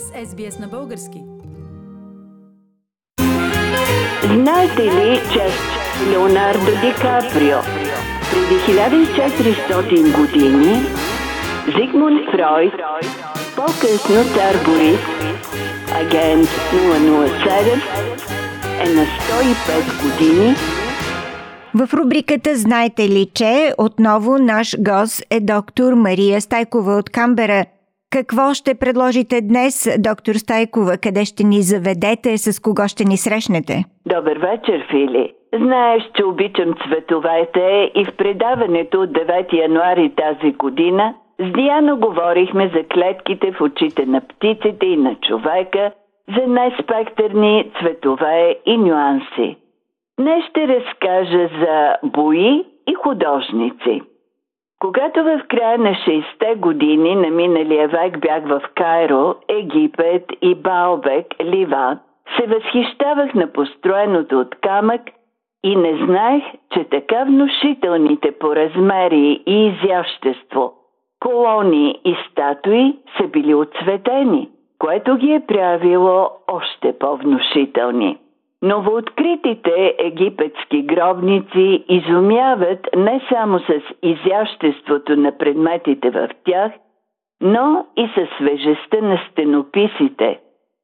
сте с SBS на български. Знаете ли, че Леонардо Ди Каприо преди 1400 години Зигмунд Фройд, по-късно цар Борис, агент 007, е на 105 години в рубриката Знаете ли, че отново наш гост е доктор Мария Стайкова от Камбера. Какво ще предложите днес, доктор Стайкова? Къде ще ни заведете? С кого ще ни срещнете? Добър вечер, Фили. Знаеш, че обичам цветовете и в предаването от 9 януари тази година с Диана говорихме за клетките в очите на птиците и на човека, за най-спектърни цветове и нюанси. Днес ще разкажа за бои и художници. Когато в края на 60-те години на миналия век бях в Кайро, Египет и Баобек, Ливан, се възхищавах на построеното от камък и не знаех, че така внушителните по размери и изящество колони и статуи са били отцветени, което ги е правило още по-внушителни. Новооткритите египетски гробници изумяват не само с изяществото на предметите в тях, но и със свежестта на стенописите,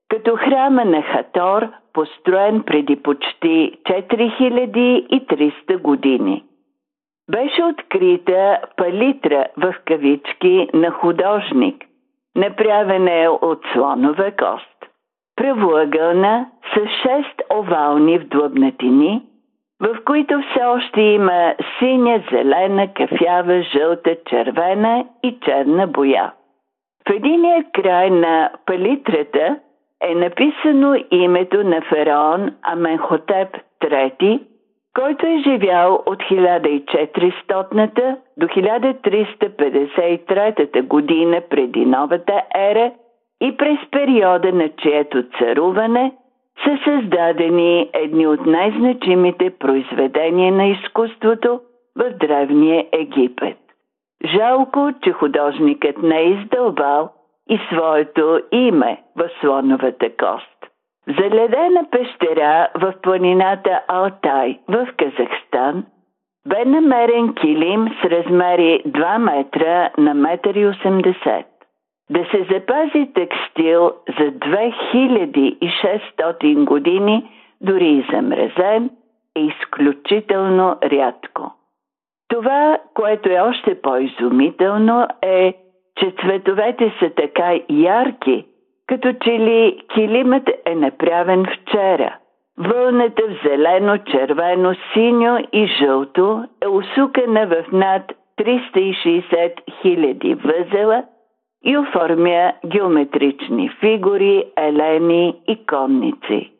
като храма на Хатор, построен преди почти 4300 години. Беше открита палитра в кавички на художник, направена е от слонова кост. Правоъгълна с шест овални вдлъбнатини, в които все още има синя, зелена, кафява, жълта, червена и черна боя. В единия край на палитрата е написано името на фараон Аменхотеп III, който е живял от 1400 до 1353 година преди новата ера и през периода на чието царуване са създадени едни от най-значимите произведения на изкуството в Древния Египет. Жалко, че художникът не е издълбал и своето име в слоновата кост. За ледена пещера в планината Алтай в Казахстан бе намерен килим с размери 2 метра на 1,80 м. Да се запази текстил за 2600 години, дори и замразен, е изключително рядко. Това, което е още по-изумително е, че цветовете са така ярки, като че ли килимът е направен вчера. Вълната в зелено, червено, синьо и жълто е усукана в над 360 000 възела – и оформя геометрични фигури, елени и конници.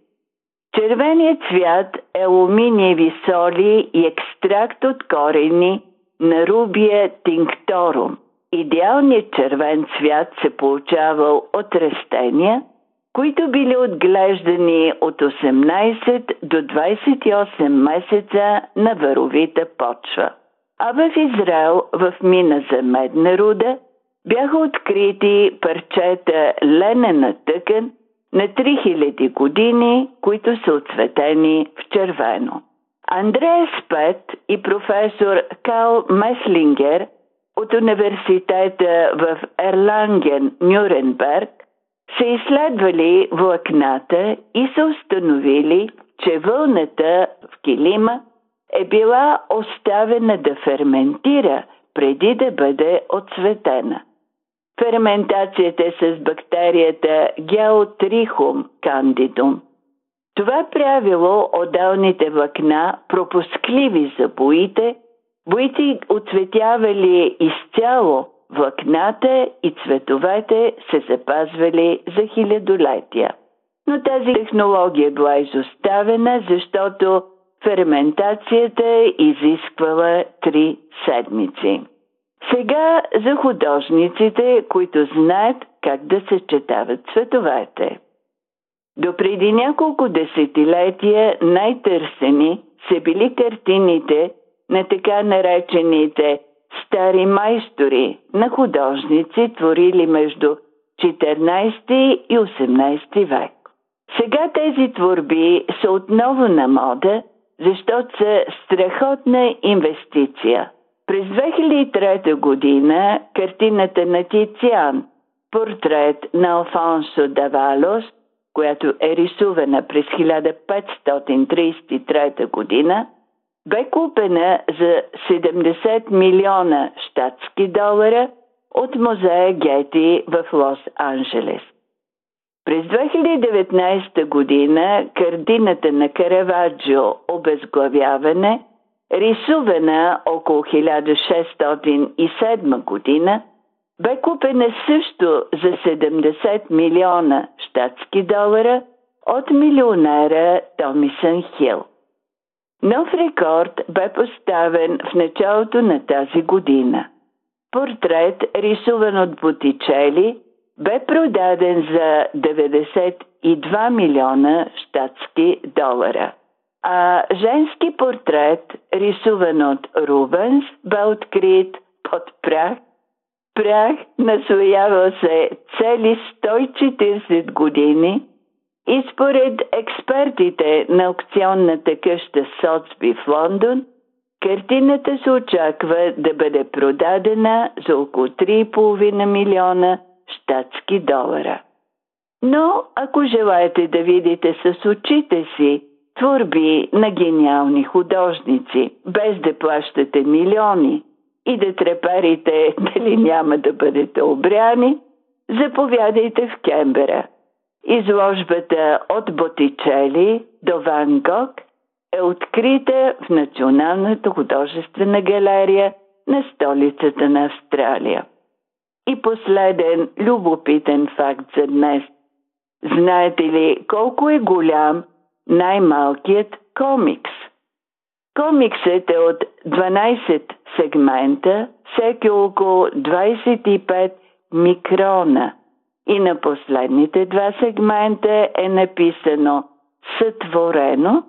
Червеният цвят е алуминиеви соли и екстракт от корени на рубия тинкторум. Идеалният червен цвят се получавал от растения, които били отглеждани от 18 до 28 месеца на варовита почва. А в Израел в мина за медна руда – бяха открити парчета ленена тъкан на 3000 години, които са отцветени в червено. Андрея Спет и професор Кал Меслингер от университета в Ерланген, Нюрнберг, са изследвали влакната и са установили, че вълната в килима е била оставена да ферментира преди да бъде отцветена ферментацията с бактерията Geotrichum candidum. Това правило отделните влакна пропускливи за боите, боите оцветявали изцяло влакната и цветовете се запазвали за хилядолетия. Но тази технология била изоставена, защото ферментацията изисквала три седмици. Сега за художниците, които знаят как да съчетават цветовете. До преди няколко десетилетия най-търсени са били картините на така наречените стари майстори на художници, творили между 14 и 18 век. Сега тези творби са отново на мода, защото са страхотна инвестиция. През 2003 година картината на Тициан, портрет на Алфонсо Давалос, която е рисувана през 1533 година, бе купена за 70 милиона щатски долара от музея Гети в Лос-Анджелес. През 2019 година картината на Караваджо «Обезглавяване», рисувана около 1607 година, бе купена също за 70 милиона щатски долара от милионера Томисън Хил. Нов рекорд бе поставен в началото на тази година. Портрет, рисуван от Бутичели – бе продаден за 92 милиона щатски долара. А женски портрет, рисуван от Рубенс, бе открит под прах. Прах наслоявал се цели 140 години и според експертите на аукционната къща Соцби в Лондон, картината се очаква да бъде продадена за около 3,5 милиона щатски долара. Но ако желаете да видите с очите си творби на гениални художници, без да плащате милиони и да трепарите дали няма да бъдете обряни, заповядайте в Кембера. Изложбата от Ботичели до Ван Гог е открита в Националната художествена галерия на столицата на Австралия. И последен любопитен факт за днес. Знаете ли колко е голям най-малкият комикс? Комиксът е от 12 сегмента, всеки около 25 микрона. И на последните два сегмента е написано Сътворено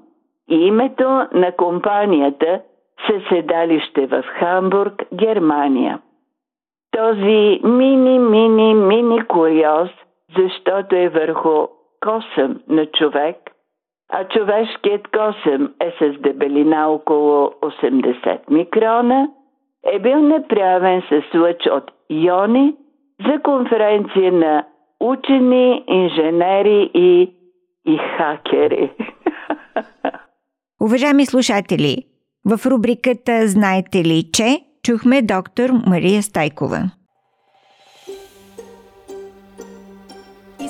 и името на компанията със седалище в Хамбург, Германия този мини, мини, мини куриоз, защото е върху косъм на човек, а човешкият косъм е с дебелина около 80 микрона, е бил направен с лъч от иони за конференция на учени, инженери и, и хакери. Уважаеми слушатели, в рубриката Знаете ли, че чухме доктор Мария Стайкова.